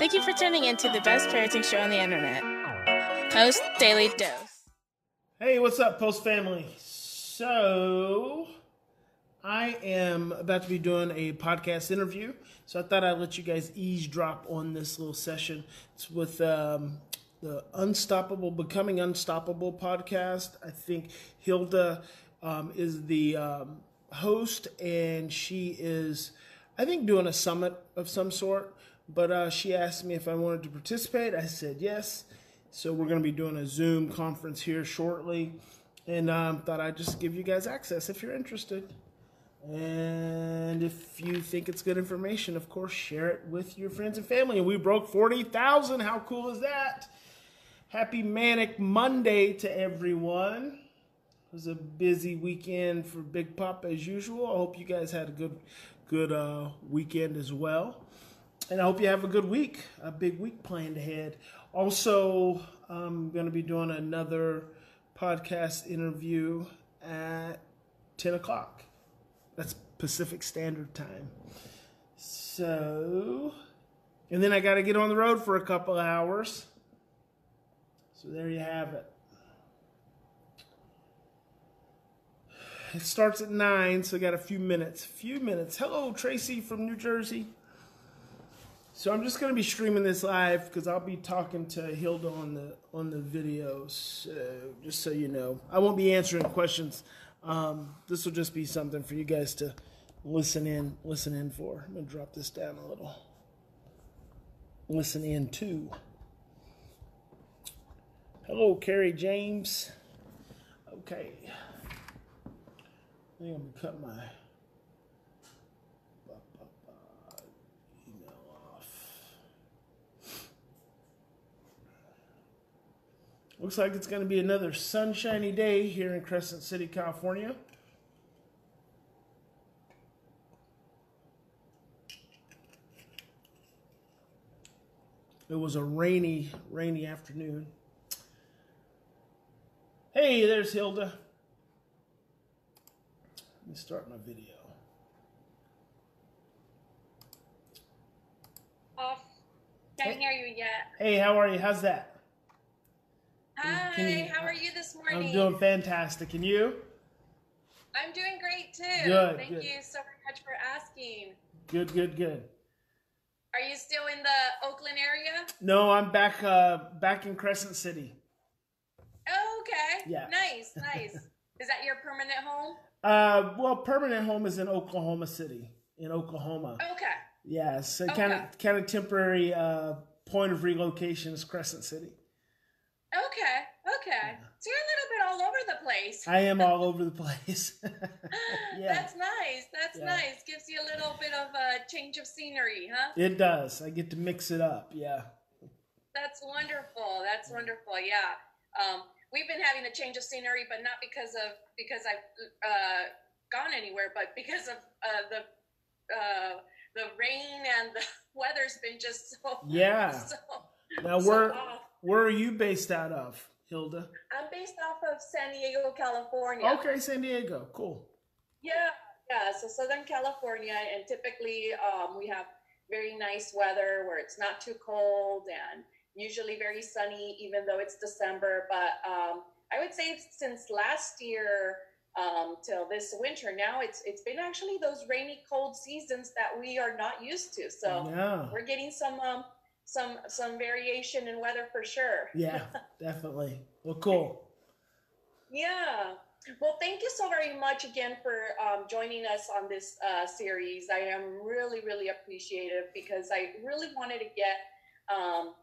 Thank you for tuning in to the best parenting show on the internet, Post Daily Dose. Hey, what's up, Post family? So, I am about to be doing a podcast interview, so I thought I'd let you guys eavesdrop on this little session. It's with um, the Unstoppable, Becoming Unstoppable podcast. I think Hilda um, is the um, host, and she is, I think, doing a summit of some sort. But uh, she asked me if I wanted to participate. I said yes. So we're going to be doing a Zoom conference here shortly, and um, thought I'd just give you guys access if you're interested. And if you think it's good information, of course, share it with your friends and family. And we broke 40,000. How cool is that? Happy Manic Monday to everyone. It was a busy weekend for Big Pop as usual. I hope you guys had a good, good uh, weekend as well, and I hope you have a good week. A big week planned ahead. Also, I'm going to be doing another podcast interview at 10 o'clock. That's Pacific Standard Time. So, and then I got to get on the road for a couple hours. So there you have it. It starts at nine, so I got a few minutes. Few minutes. Hello, Tracy from New Jersey. So I'm just gonna be streaming this live because I'll be talking to Hilda on the on the videos. So just so you know, I won't be answering questions. Um, this will just be something for you guys to listen in listen in for. I'm gonna drop this down a little. Listen in to. Hello, Carrie James. Okay. I think I'm gonna cut my email off. Looks like it's gonna be another sunshiny day here in Crescent City, California. It was a rainy, rainy afternoon. Hey, there's Hilda. Let me start my video. off. Can't hear you yet. Hey, how are you? How's that? Hi, you- how are you this morning? I'm doing fantastic. And you? I'm doing great too. Good, Thank good. you so much for asking. Good, good, good. Are you still in the Oakland area? No, I'm back uh back in Crescent City. Oh, okay. Yeah. Nice, nice. Is that your permanent home? Uh well, permanent home is in Oklahoma City, in Oklahoma. Okay. Yeah, so kind of kind of temporary uh point of relocation is Crescent City. Okay. So you're a little bit all over the place. I am all over the place. yeah. That's nice. That's Yeah. nice. Gives you a little bit of a change of scenery, huh? It does. I get to mix it up. Yeah. That's wonderful. That's wonderful. Yeah. Um, we've been having a change of scenery, but not because of because I've uh, gone anywhere, but because of uh, the uh, the rain and the weather's been just so Yeah. So, Now so where off. where are you based out of, Hilda? I'm based off of San Diego, California. Okay, San Diego. Cool. Yeah, yeah. So Southern California, and typically um, we have very nice weather where it's not too cold and usually very sunny, even though it's December. But um, I would say since last year um, till this winter, now it's it's been actually those rainy, cold seasons that we are not used to. So Yeah. we're getting some um, some some variation in weather for sure. Yeah, definitely. Well, cool. Yeah. Well, thank you so very much again for um, joining us on this uh, series. I am really, really appreciative because I really wanted to get um,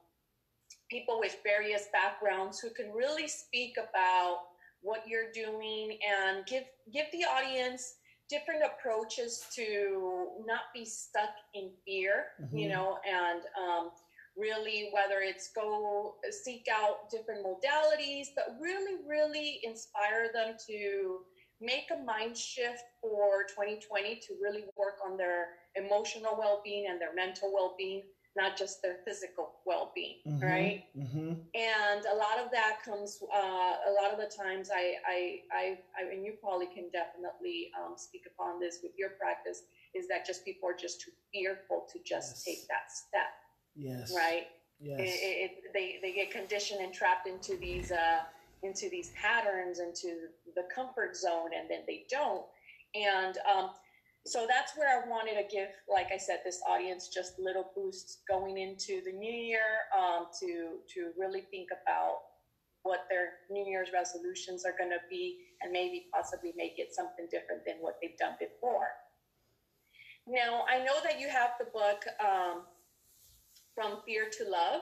people with various backgrounds who can really speak about what you're doing and give give the audience different approaches to not be stuck in fear, you Mhm. know, and um, really whether it's go seek out different modalities, but really, really inspire them to make a mind shift for 2020 to really work on their emotional well-being and their mental well-being, not just their physical well-being, right? Mm-hmm. and a lot of that comes uh, a lot of the times I, I i i and you probably can definitely um, speak upon this with your practice is that just people are just too fearful to just Yes. take that step Yes. right? Yes. It, it, they they get conditioned and trapped into these uh, into these patterns, into the comfort zone, and then they don't. And um, so that's where I wanted to give, like I said, this audience just little boosts going into the new year um, to to really think about what their New Year's resolutions are going to be, and maybe possibly make it something different than what they've done before. Now, I know that you have the book um, "From Fear to Love."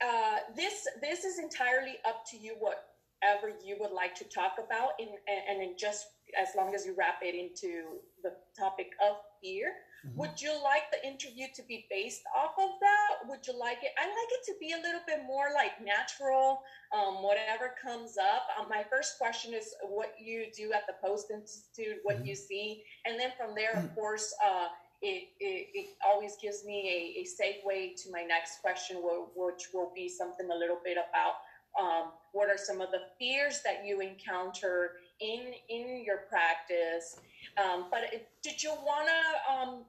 Uh, this this is entirely up to you, whatever you would like to talk about, in, and, and just as long as you wrap it into the topic of fear. Would you like the interview to be based off of that? Would you like it? I like it to be a little bit more like natural, um, whatever comes up. Um, my first question is what you do at the Post Institute, what you see, and then from there, of course, uh, it, it, it always gives me a, a segue to my next question, which will be something a little bit about um, what are some of the fears that you encounter in in your practice. Um, but did you want to um,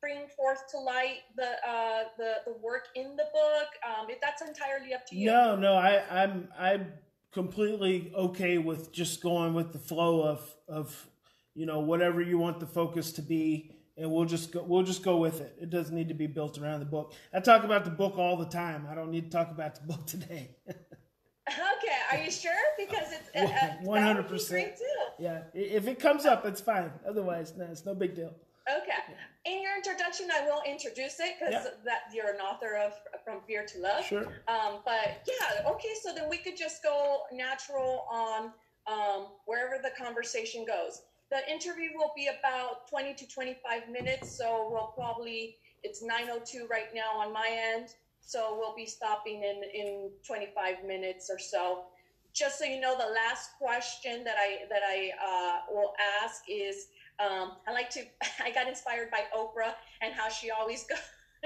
bring forth to light the uh, the the work in the book? Um, if that's entirely up to you. No, no, I, I'm I'm completely okay with just going with the flow of of you know whatever you want the focus to be, and we'll just go we'll just go with it. It doesn't need to be built around the book. I talk about the book all the time. I don't need to talk about the book today. Okay, are you sure? Because it's uh, uh, would be 100%. yeah, if it comes up, it's fine. Otherwise, no, it's no big deal. Okay. In your introduction, I will introduce it because Yeah. that you're an author of From Fear to Love. Sure. Um, but yeah, okay. So then we could just go natural on um, wherever the conversation goes. The interview will be about 20 to 25 minutes. So we'll probably it's 9:02 right now on my end. So we'll be stopping in in 25 minutes or so. Just so you know, the last question that I that I uh, will ask is um, I like to. I got inspired by Oprah and how she always goes.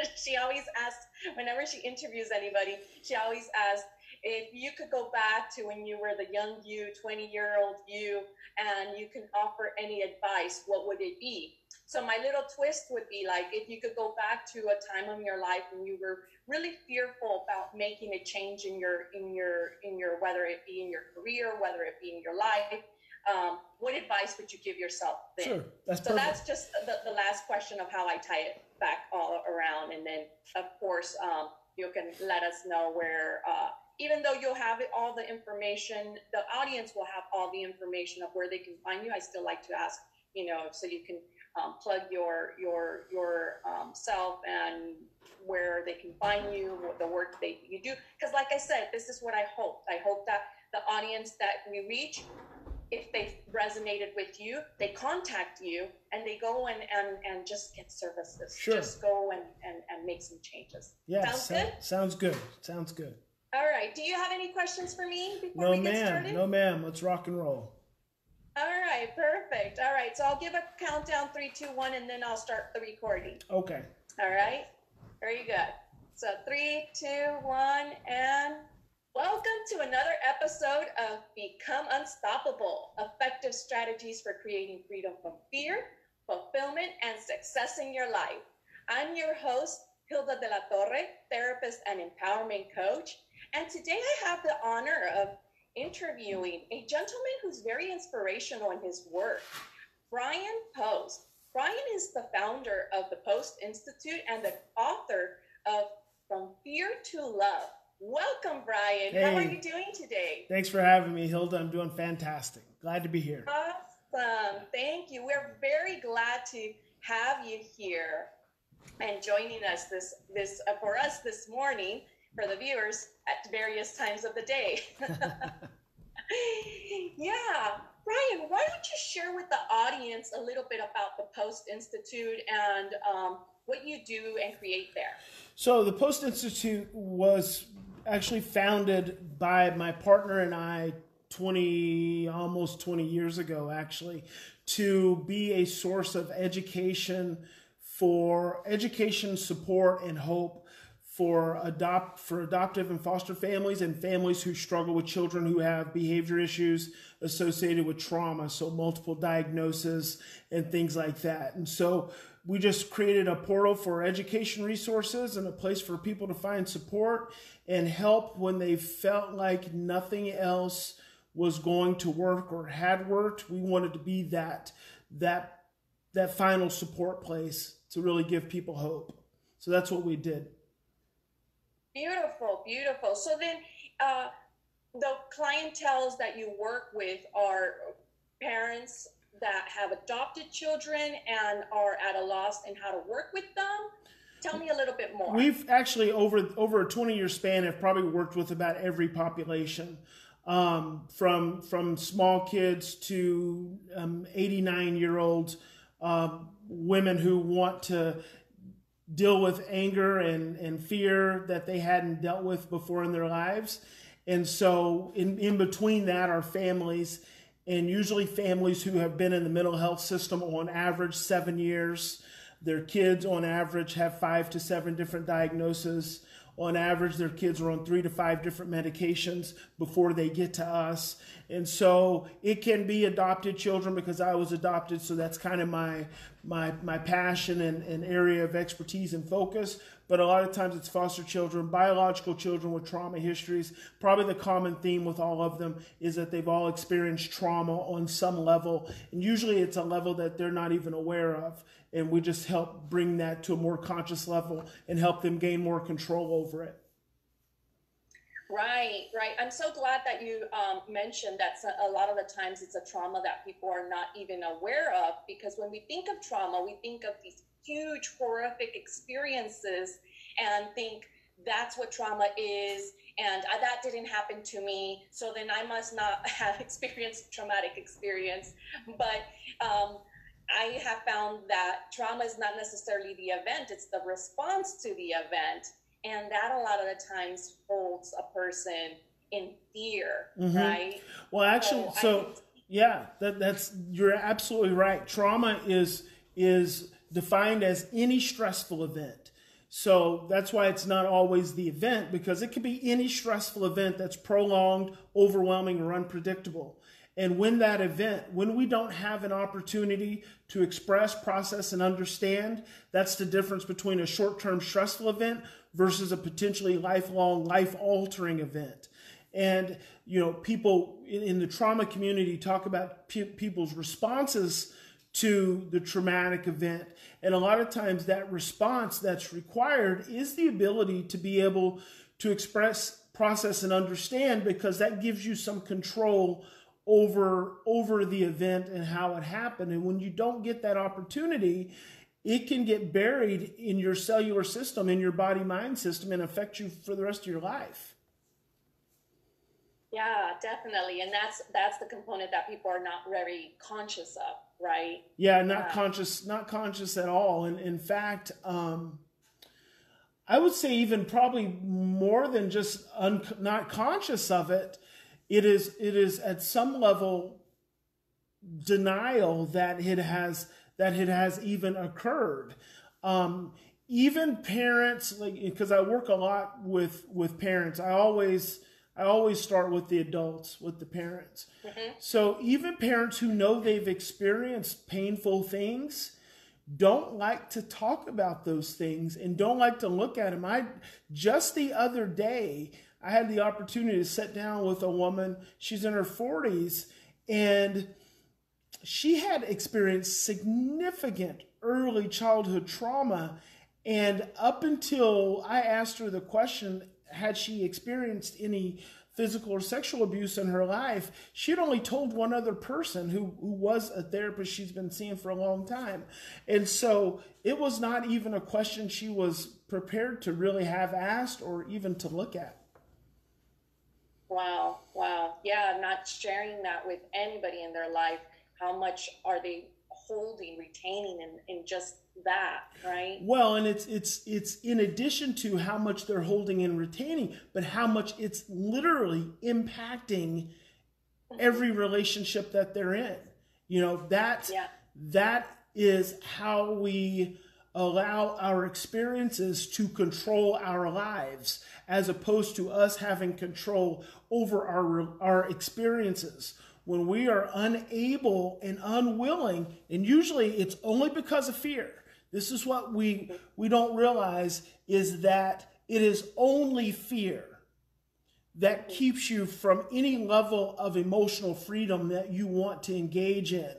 she always asks whenever she interviews anybody. She always asks if you could go back to when you were the young you, twenty year old you, and you can offer any advice. What would it be? So my little twist would be like if you could go back to a time in your life when you were really fearful about making a change in your in your in your whether it be in your career, whether it be in your life. Um, what advice would you give yourself then? Sure. That's So perfect. that's just the, the last question of how I tie it back all around. And then, of course, um, you can let us know where, uh, even though you'll have all the information, the audience will have all the information of where they can find you. I still like to ask, you know, so you can um, plug your your your um, self and where they can find you, what the work that you do. Because, like I said, this is what I hope. I hope that the audience that we reach if they resonated with you, they contact you and they go and, and, and just get services. Sure. Just go and, and, and make some changes. yeah, Sounds so- good? sounds good. Sounds good. All right. Do you have any questions for me before No, we get ma'am. started? No, ma'am. Let's rock and roll. All right. Perfect. All right. So I'll give a countdown three, two, one, and then I'll start the recording. Okay. All right. Very good. So three, two, one, and welcome to another episode of Become Unstoppable Effective Strategies for Creating Freedom from Fear, Fulfillment, and Success in Your Life. I'm your host, Hilda de la Torre, therapist and empowerment coach. And today I have the honor of interviewing a gentleman who's very inspirational in his work, Brian Post. Brian is the founder of the Post Institute and the author of From Fear to Love. Welcome, Brian. How are you doing today? Thanks for having me, Hilda. I'm doing fantastic. Glad to be here. Awesome. Thank you. We're very glad to have you here and joining us this this uh, for us this morning for the viewers at various times of the day. yeah. Brian, why don't you share with the audience a little bit about the Post Institute and um, what you do and create there? So the Post Institute was actually founded by my partner and I 20 almost 20 years ago actually to be a source of education for education support and hope for adopt for adoptive and foster families and families who struggle with children who have behavior issues associated with trauma so multiple diagnoses and things like that and so we just created a portal for education resources and a place for people to find support and help when they felt like nothing else was going to work or had worked. We wanted to be that that that final support place to really give people hope. So that's what we did. Beautiful, beautiful. So then, uh, the clientels that you work with are parents that have adopted children and are at a loss in how to work with them. Tell me a little bit more. We've actually over over a 20 year span have probably worked with about every population. Um, from from small kids to um, 89 year olds, uh, women who want to deal with anger and, and fear that they hadn't dealt with before in their lives. And so, in, in between that, are families, and usually families who have been in the mental health system on average seven years. Their kids, on average, have five to seven different diagnoses. On average, their kids are on three to five different medications before they get to us. And so it can be adopted children because I was adopted, so that's kind of my my my passion and, and area of expertise and focus. But a lot of times it's foster children, biological children with trauma histories. Probably the common theme with all of them is that they've all experienced trauma on some level, and usually it's a level that they're not even aware of. And we just help bring that to a more conscious level and help them gain more control over it. Right, right. I'm so glad that you um, mentioned that a lot of the times it's a trauma that people are not even aware of because when we think of trauma, we think of these huge, horrific experiences and think that's what trauma is and uh, that didn't happen to me so then i must not have experienced traumatic experience but um, i have found that trauma is not necessarily the event it's the response to the event. And that a lot of the times holds a person in fear mm-hmm. right? Well actually so, so think, yeah that, that's you're absolutely right. Trauma is is defined as any stressful event. So that's why it's not always the event because it could be any stressful event that's prolonged overwhelming or unpredictable and when that event, when we don't have an opportunity to express, process, and understand, that's the difference between a short term stressful event versus a potentially lifelong, life altering event. And, you know, people in, the trauma community talk about pe- people's responses to the traumatic event. And a lot of times that response that's required is the ability to be able to express, process, and understand because that gives you some control over over the event and how it happened. And when you don't get that opportunity it can get buried in your cellular system in your body mind system and affect you for the rest of your life. Yeah definitely. And that's that's the component that people are not very conscious of right? Yeah not yeah. conscious not conscious at all. And in fact um i would say even probably more than just un- not conscious of it it is it is at some level denial that it has that it has even occurred. Um, even parents, like because I work a lot with with parents, I always I always start with the adults, with the parents. Mm-hmm. So even parents who know they've experienced painful things don't like to talk about those things and don't like to look at them. I just the other day I had the opportunity to sit down with a woman. She's in her 40s and she had experienced significant early childhood trauma. And up until I asked her the question, had she experienced any physical or sexual abuse in her life, she had only told one other person who, who was a therapist she's been seeing for a long time. And so it was not even a question she was prepared to really have asked or even to look at. Wow, wow. Yeah, not sharing that with anybody in their life. How much are they holding, retaining in, in just that, right? Well, and it's it's it's in addition to how much they're holding and retaining, but how much it's literally impacting every relationship that they're in. You know, that yeah. that is how we allow our experiences to control our lives as opposed to us having control over our, our experiences. When we are unable and unwilling, and usually it's only because of fear. This is what we we don't realize is that it is only fear that keeps you from any level of emotional freedom that you want to engage in.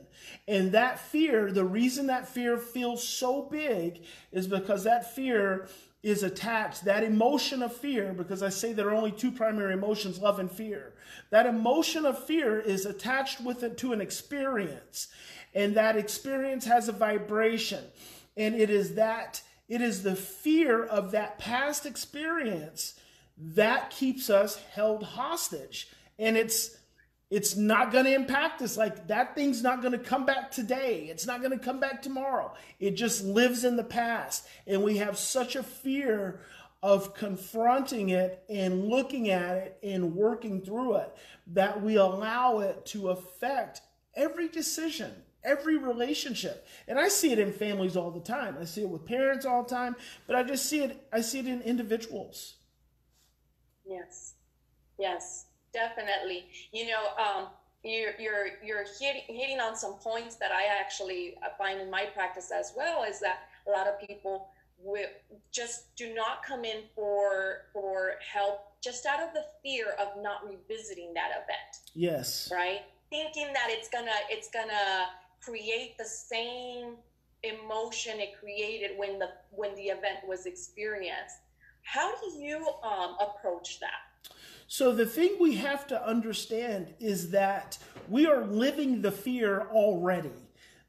And that fear, the reason that fear feels so big is because that fear is attached, that emotion of fear, because I say there are only two primary emotions, love and fear. That emotion of fear is attached with it to an experience. And that experience has a vibration. And it is that, it is the fear of that past experience that keeps us held hostage. And it's it's not going to impact us. Like that thing's not going to come back today. It's not going to come back tomorrow. It just lives in the past. And we have such a fear of confronting it and looking at it and working through it that we allow it to affect every decision, every relationship. And I see it in families all the time. I see it with parents all the time, but I just see it I see it in individuals. Yes. Yes, definitely. You know, um, you're you're you're hitting hitting on some points that I actually find in my practice as well. Is that a lot of people will just do not come in for for help just out of the fear of not revisiting that event. Yes. Right. Thinking that it's gonna it's gonna create the same emotion it created when the when the event was experienced how do you um, approach that? So, the thing we have to understand is that we are living the fear already.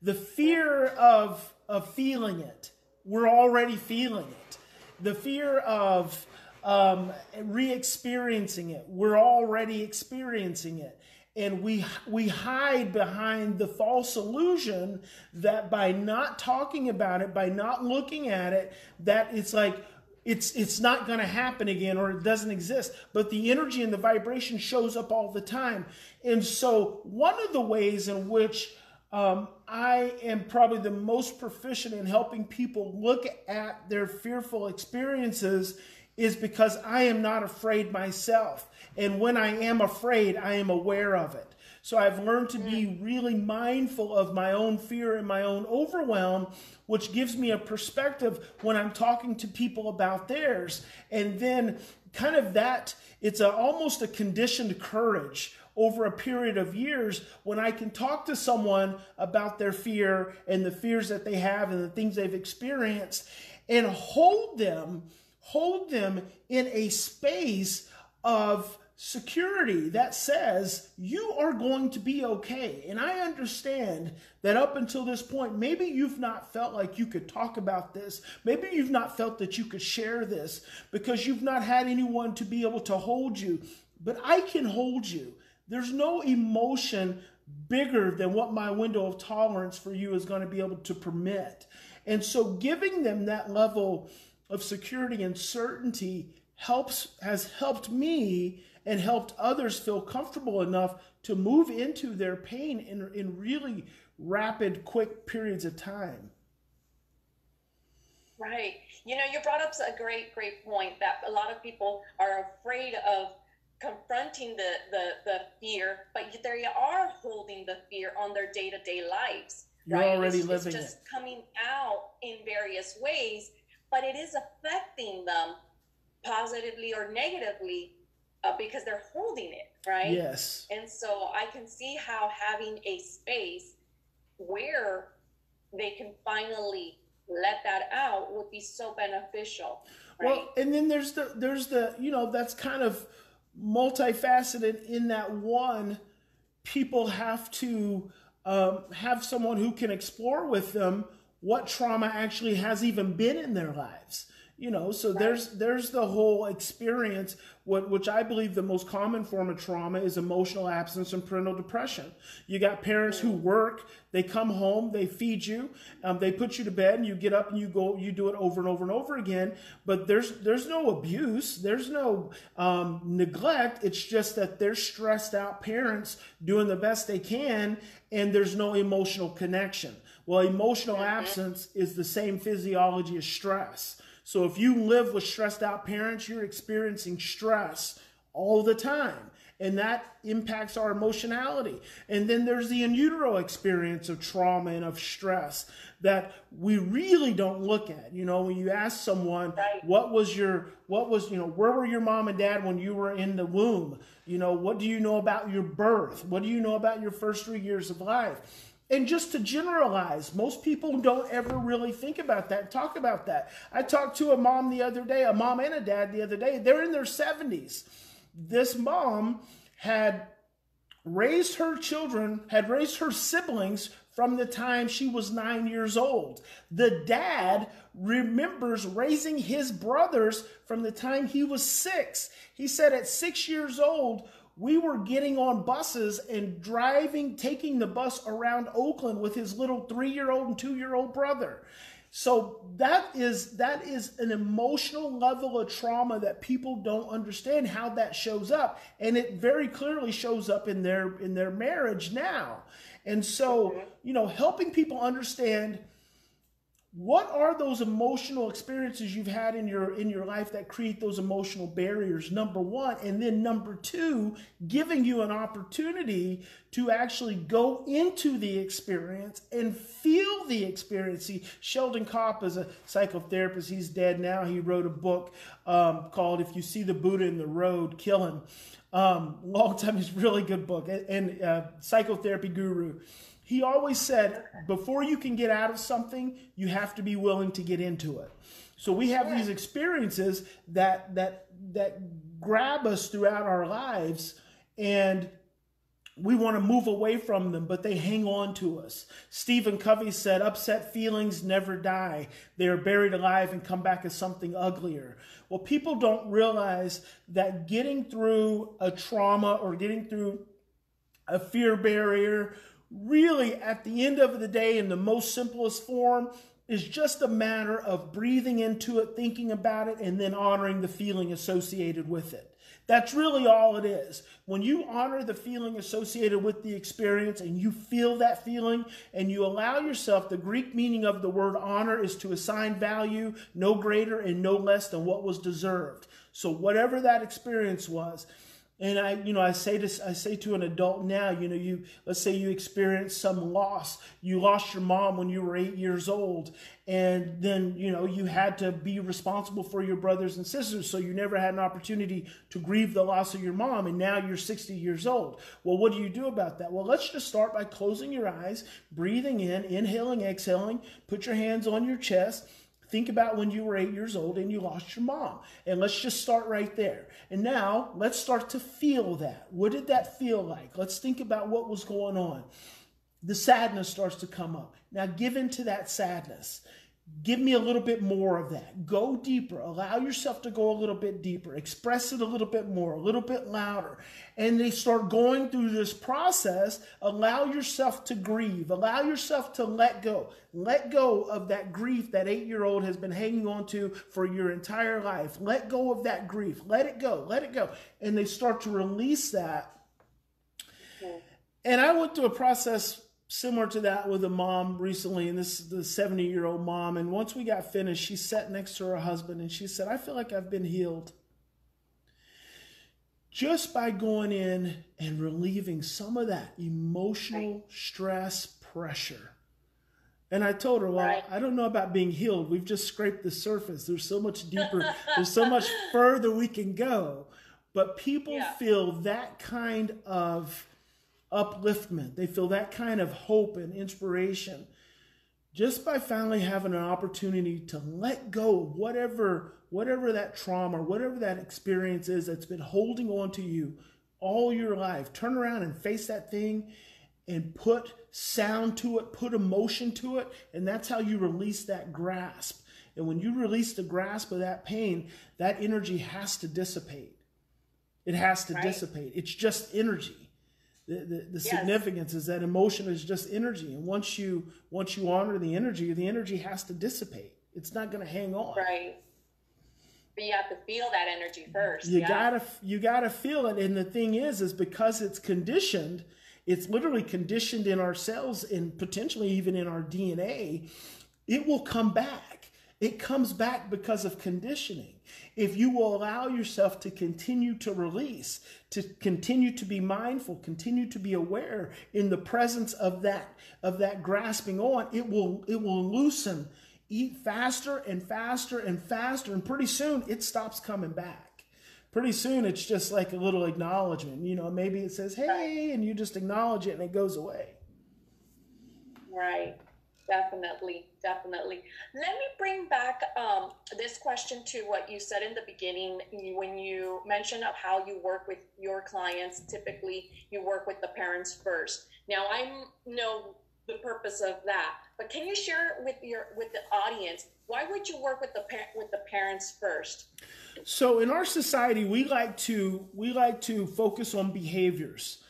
The fear of, of feeling it, we're already feeling it. The fear of um, re experiencing it, we're already experiencing it and we we hide behind the false illusion that by not talking about it by not looking at it that it's like it's it's not going to happen again or it doesn't exist. But the energy and the vibration shows up all the time. And so one of the ways in which um, i am probably the most proficient in helping people look at their fearful experiences is because i am not afraid myself. And when i am afraid i am aware of it so I've learned to be mm. really mindful of my own fear and my own overwhelm, which gives me a perspective when I'm talking to people about theirs. And then kind of that, it's a, almost a conditioned courage over a period of years when I can talk to someone about their fear and the fears that they have and the things they've experienced and hold them, hold them in a space of security that says you are going to be okay. And I understand that up until this point, maybe you've not felt like you could talk about this. Maybe you've not felt that you could share this because you've not had anyone to be able to hold you. But I can hold you. There's no emotion bigger than what my window of tolerance for you is going to be able to permit. And so giving them that level of security and certainty helps has helped me and helped others feel comfortable enough to move into their pain in, in really rapid, quick periods of time. Right. You know, you brought up a great, great point that a lot of people are afraid of confronting the, the, the fear, but they are holding the fear on their day to day lives. You're right? already it's, living it's just it. coming out in various ways, but it is affecting them positively or negatively uh, because they're holding it, right? Yes. And so I can see how having a space where they can finally let that out would be so beneficial. Right? Well, and then there's the there's the you know that's kind of multifaceted in that one people have to um, have someone who can explore with them what trauma actually has even been in their lives you know so right. there's there's the whole experience what which i believe the most common form of trauma is emotional absence and parental depression. You got parents who work they come home they feed you um, they put you to bed and you get up and you go you do it over and over and over again. But there's there's no abuse there's no um, neglect. It's just that they're stressed out parents doing the best they can and there's no emotional connection. Well emotional mm-hmm. absence is the same physiology as stress so if you live with stressed out parents, you're experiencing stress all the time. and that impacts our emotionality. And then there's the in utero experience of trauma and of stress that we really don't look at. You know, when you ask someone, Right. what was your, what was, you know, where were your mom and dad when you were in the womb? You know, what do you know about your birth? What do you know about your first three years of life? And just to generalize, most people don't ever really think about that, talk about that. I talked to a mom the other day, a mom and a dad the other day. They're in their 70s. This mom had raised her children, had raised her siblings from the time she was nine years old. The dad remembers raising his brothers from the time he was six. He said at six years old, we were getting on buses and driving, taking the bus around Oakland with his little three year old and two year old brother. So that is that is an emotional level of trauma that people don't understand how that shows up, and it very clearly shows up in their in their marriage now. And so, you know, helping people understand what are those emotional experiences you've had in your in your life that create those emotional barriers? Number 1 and then number 2 giving you an opportunity to actually go into the experience and feel the experience. See sheldon kopp is a psychotherapist. He's dead now. He wrote a book um, called if you see the buddha in the road kill him. Um, long time. He's really good book. And, and uh, psychotherapy guru he always said before you can get out of something you have to be willing to get into it so we have these experiences that that that grab us throughout our lives and we want to move away from them, but they hang on to us. Stephen Covey said, Upset feelings never die. They are buried alive and come back as something uglier. Well, people don't realize that getting through a trauma or getting through a fear barrier, really at the end of the day, in the most simplest form, is just a matter of breathing into it, thinking about it, and then honoring the feeling associated with it. That's really all it is. When you honor the feeling associated with the experience and you feel that feeling and you allow yourself, the Greek meaning of the word honor is to assign value no greater and no less than what was deserved. So, whatever that experience was, and I, you know, I say this, I say to an adult now, you know, you, let's say you experienced some loss. You lost your mom when you were eight years old. And then, you know, you had to be responsible for your brothers and sisters. So you never had an opportunity to grieve the loss of your mom. And now you're 60 years old. Well, what do you do about that? Well, let's just start by closing your eyes, breathing in, inhaling, exhaling, put your hands on your chest Think about when you were eight years old and you lost your mom. And let's just start right there. And now let's start to feel that. What did that feel like? Let's think about what was going on. The sadness starts to come up. Now give into that sadness. Give me a little bit more of that. Go deeper. Allow yourself to go a little bit deeper. Express it a little bit more, a little bit louder. And they start going through this process. Allow yourself to grieve. Allow yourself to let go. Let go of that grief that eight year old has been hanging on to for your entire life. Let go of that grief. Let it go. Let it go. And they start to release that. And I went through a process similar to that with a mom recently, and this is the 70 year old mom. And once we got finished, she sat next to her husband and she said, I feel like I've been healed. Just by going in and relieving some of that emotional stress pressure. And I told her, Well, Right. I don't know about being healed. We've just scraped the surface. There's so much deeper, there's so much further we can go. But people Yeah. feel that kind of upliftment. They feel that kind of hope and inspiration just by finally having an opportunity to let go of whatever whatever that trauma, whatever that experience is that's been holding on to you all your life. Turn around and face that thing and put sound to it, put emotion to it, and that's how you release that grasp. And when you release the grasp of that pain, that energy has to dissipate. It has to Right. dissipate. It's just energy. The, the, the Yes. significance is that emotion is just energy. And once you once you honor the energy, the energy has to dissipate. It's not going to hang on. Right. But you have to feel that energy first. You yeah. gotta you gotta feel it. And the thing is, is because it's conditioned, it's literally conditioned in our cells and potentially even in our DNA, it will come back. It comes back because of conditioning. If you will allow yourself to continue to release, to continue to be mindful, continue to be aware in the presence of that of that grasping on, it will it will loosen, eat faster and faster and faster, and pretty soon it stops coming back. Pretty soon it's just like a little acknowledgement. You know, maybe it says, "Hey," and you just acknowledge it and it goes away. Right. Definitely, definitely. Let me bring back um, this question to what you said in the beginning when you mentioned of how you work with your clients. Typically, you work with the parents first. Now, I know the purpose of that, but can you share with your with the audience why would you work with the with the parents first? So, in our society, we like to we like to focus on behaviors.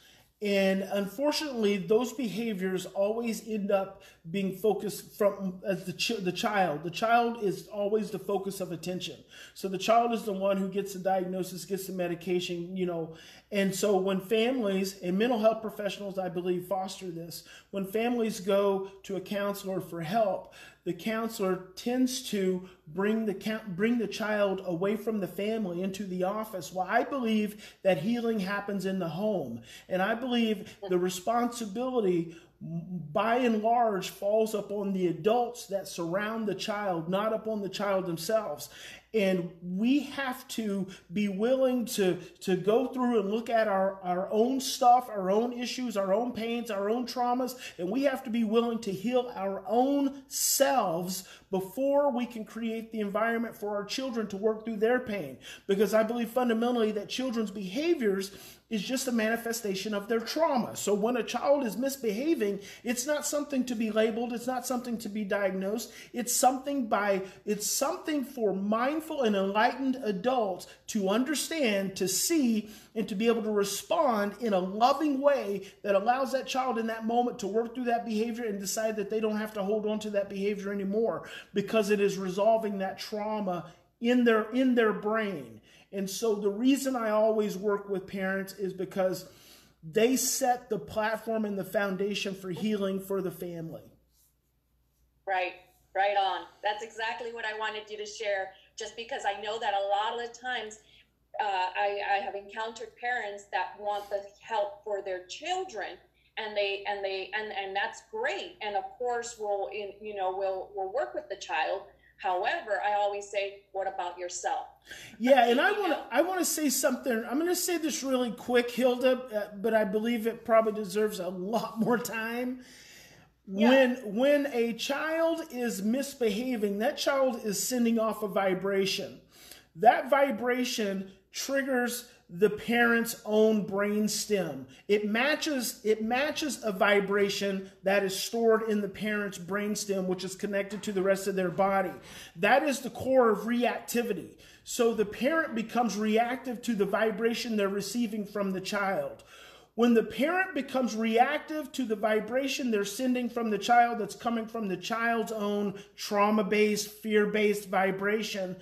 And unfortunately, those behaviors always end up being focused from as the ch- the child. The child is always the focus of attention. So the child is the one who gets the diagnosis, gets the medication, you know. And so when families and mental health professionals, I believe, foster this, when families go to a counselor for help, the counselor tends to bring the bring the child away from the family into the office. Well, I believe that healing happens in the home, and I believe the responsibility by and large falls upon the adults that surround the child, not upon the child themselves. And we have to be willing to, to go through and look at our, our own stuff, our own issues, our own pains, our own traumas, and we have to be willing to heal our own selves before we can create the environment for our children to work through their pain. Because I believe fundamentally that children's behaviors is just a manifestation of their trauma. So when a child is misbehaving, it's not something to be labeled, it's not something to be diagnosed. It's something by it's something for mindful and enlightened adults to understand, to see and to be able to respond in a loving way that allows that child in that moment to work through that behavior and decide that they don't have to hold on to that behavior anymore because it is resolving that trauma in their in their brain and so the reason I always work with parents is because they set the platform and the foundation for healing for the family. Right, right on. That's exactly what I wanted you to share, just because I know that a lot of the times uh, I, I have encountered parents that want the help for their children and they and they and and that's great and of course we'll in you know we'll we'll work with the child However, I always say, what about yourself? Yeah, and I want to I want to say something. I'm going to say this really quick, Hilda, uh, but I believe it probably deserves a lot more time. Yeah. When when a child is misbehaving, that child is sending off a vibration. That vibration triggers the parent's own brain stem. It matches it matches a vibration that is stored in the parent's brain stem which is connected to the rest of their body. That is the core of reactivity. So the parent becomes reactive to the vibration they're receiving from the child. When the parent becomes reactive to the vibration they're sending from the child that's coming from the child's own trauma based, fear based vibration,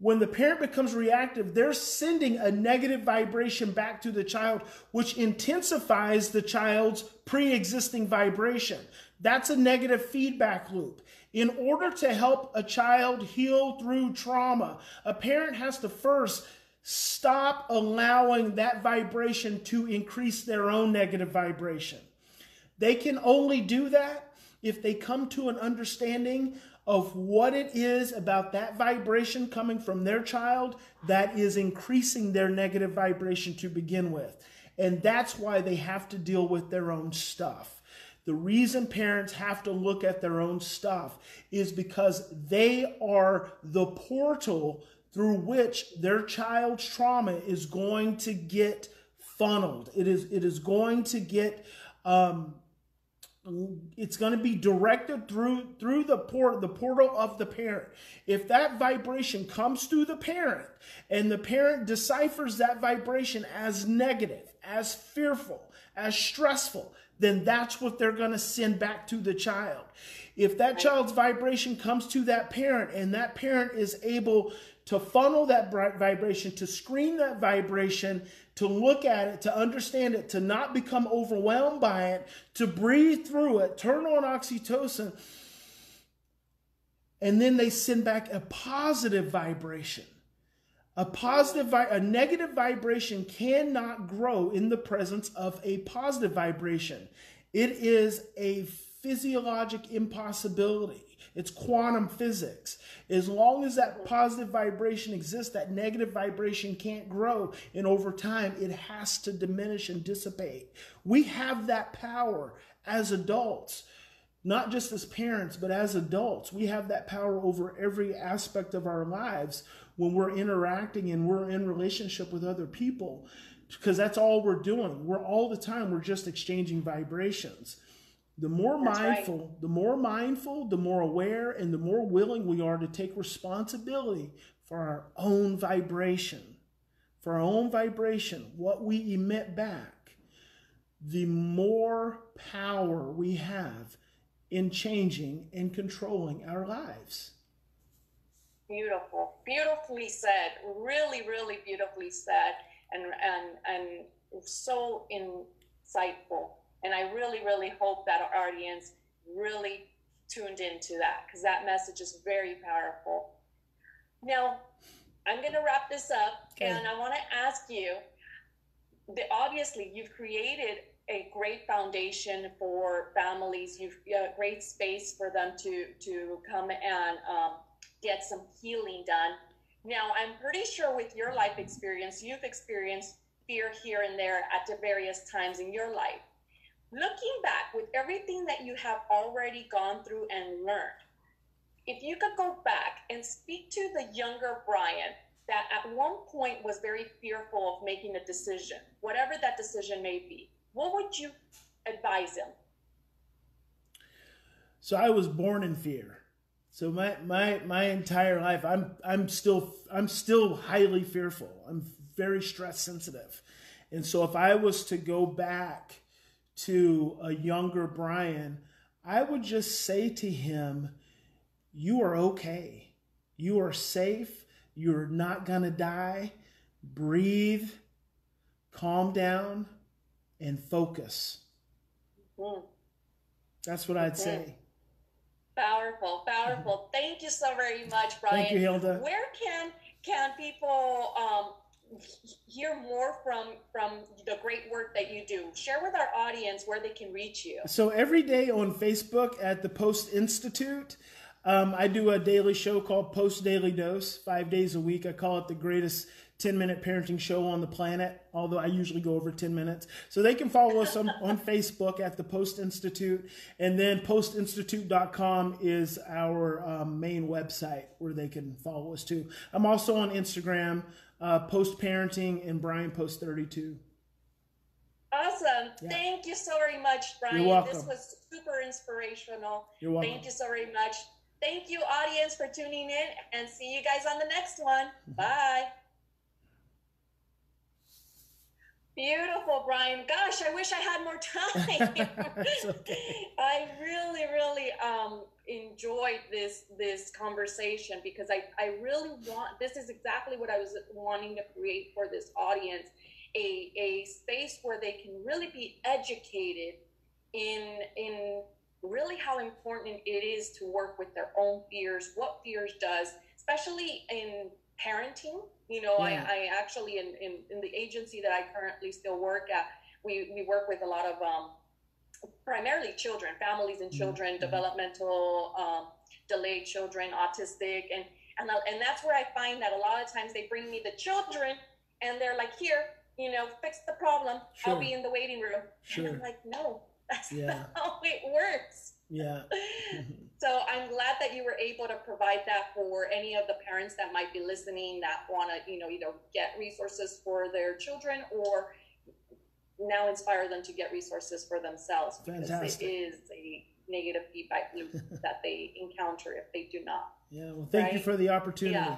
when the parent becomes reactive, they're sending a negative vibration back to the child, which intensifies the child's pre existing vibration. That's a negative feedback loop. In order to help a child heal through trauma, a parent has to first stop allowing that vibration to increase their own negative vibration. They can only do that if they come to an understanding of what it is about that vibration coming from their child that is increasing their negative vibration to begin with. And that's why they have to deal with their own stuff. The reason parents have to look at their own stuff is because they are the portal through which their child's trauma is going to get funneled. It is, it is going to get um, it's going to be directed through through the port the portal of the parent. If that vibration comes through the parent and the parent deciphers that vibration as negative as fearful as stressful then that's what they're going to send back to the child. If that child's vibration comes to that parent and that parent is able to funnel that vibration to screen that vibration to look at it, to understand it, to not become overwhelmed by it, to breathe through it, turn on oxytocin, and then they send back a positive vibration. A positive, a negative vibration cannot grow in the presence of a positive vibration. It is a physiologic impossibility. It's quantum physics. As long as that positive vibration exists, that negative vibration can't grow. And over time, it has to diminish and dissipate. We have that power as adults, not just as parents, but as adults. We have that power over every aspect of our lives when we're interacting and we're in relationship with other people because that's all we're doing. We're all the time, we're just exchanging vibrations. The more That's mindful, right. the more mindful, the more aware, and the more willing we are to take responsibility for our own vibration, for our own vibration, what we emit back, the more power we have in changing and controlling our lives. Beautiful, beautifully said. Really, really beautifully said, and and and so insightful. And I really, really hope that our audience really tuned into that because that message is very powerful. Now, I'm going to wrap this up okay. and I want to ask you the, obviously, you've created a great foundation for families. You've a great space for them to to come and um, get some healing done. Now, I'm pretty sure with your life experience, you've experienced fear here and there at the various times in your life looking back with everything that you have already gone through and learned, if you could go back and speak to the younger Brian that at one point was very fearful of making a decision, whatever that decision may be, what would you advise him? So I was born in fear. So my my my entire life I'm I'm still I'm still highly fearful. I'm very stress sensitive. And so if I was to go back to a younger Brian, I would just say to him, You are okay. You are safe. You're not going to die. Breathe, calm down, and focus. Mm. That's what I'd say. Powerful, powerful. Thank you so very much, Brian. Thank you, Hilda. Where can can people um, hear more from from the great work that you do. Share with our audience where they can reach you. So every day on facebook at the post institute um, i do a daily show called post daily dose. Five days a week i call it the greatest 10 minute parenting show on the planet although i usually go over 10 minutes. So they can follow us on, on facebook at the post institute and then postinstitute.com is our um, main website where they can follow us too. I'm also on instagram uh, post parenting and Brian post 32. Awesome. Yeah. Thank you so very much, Brian. You're welcome. This was super inspirational. You're welcome. Thank you so very much. Thank you, audience, for tuning in and see you guys on the next one. Mm-hmm. Bye. Beautiful, Brian. Gosh, I wish I had more time. okay. I really, really um, enjoyed this this conversation because I, I really want this is exactly what I was wanting to create for this audience a, a space where they can really be educated in in really how important it is to work with their own fears, what fears does, especially in parenting. You know, yeah. I, I actually in, in, in the agency that I currently still work at, we, we work with a lot of um, primarily children, families and mm-hmm. children, mm-hmm. developmental um, delayed children, autistic, and and and that's where I find that a lot of times they bring me the children, and they're like, here, you know, fix the problem. Sure. I'll be in the waiting room. Sure. And I'm like, no, that's yeah. not how it works. Yeah. so I'm glad that you were able to provide that for any of the parents that might be listening that want to, you know, either get resources for their children or now inspire them to get resources for themselves because Fantastic. it is a negative feedback loop that they encounter if they do not. Yeah, well, thank right? you for the opportunity. Yeah.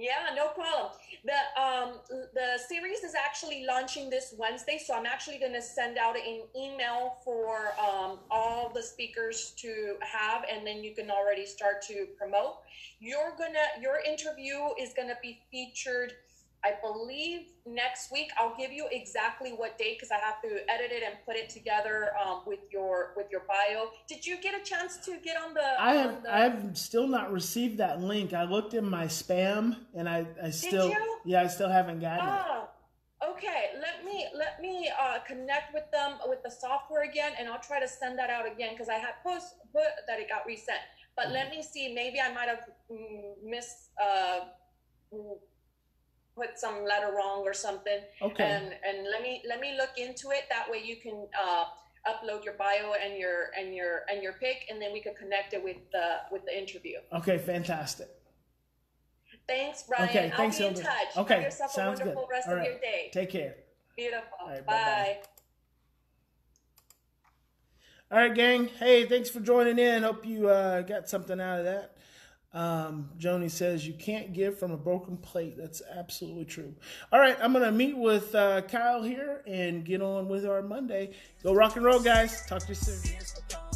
Yeah, no problem. The um the series is actually launching this Wednesday, so I'm actually going to send out an email for um, all the speakers to have, and then you can already start to promote. You're gonna your interview is gonna be featured I believe next week I'll give you exactly what date because I have to edit it and put it together um, with your with your bio. Did you get a chance to get on the? I have on the, I have still not received that link. I looked in my spam and I I still you? yeah I still haven't gotten it. Ah, okay. Let me let me uh, connect with them with the software again, and I'll try to send that out again because I had post put that it got resent. But let me see. Maybe I might have missed. Uh, put some letter wrong or something Okay. and and let me let me look into it that way you can uh, upload your bio and your and your and your pic and then we could connect it with the with the interview Okay, fantastic. thanks brian Okay, i'll thanks, be in touch Okay, have yourself sounds a wonderful good. rest All of right. your day Take care. beautiful All right, bye. All right, gang. Hey, thanks for joining in. Hope you uh, got something out of that. Um, Joni says you can't give from a broken plate. That's absolutely true. All right, I'm gonna meet with uh, Kyle here and get on with our Monday. Go rock and roll, guys. Talk to you soon.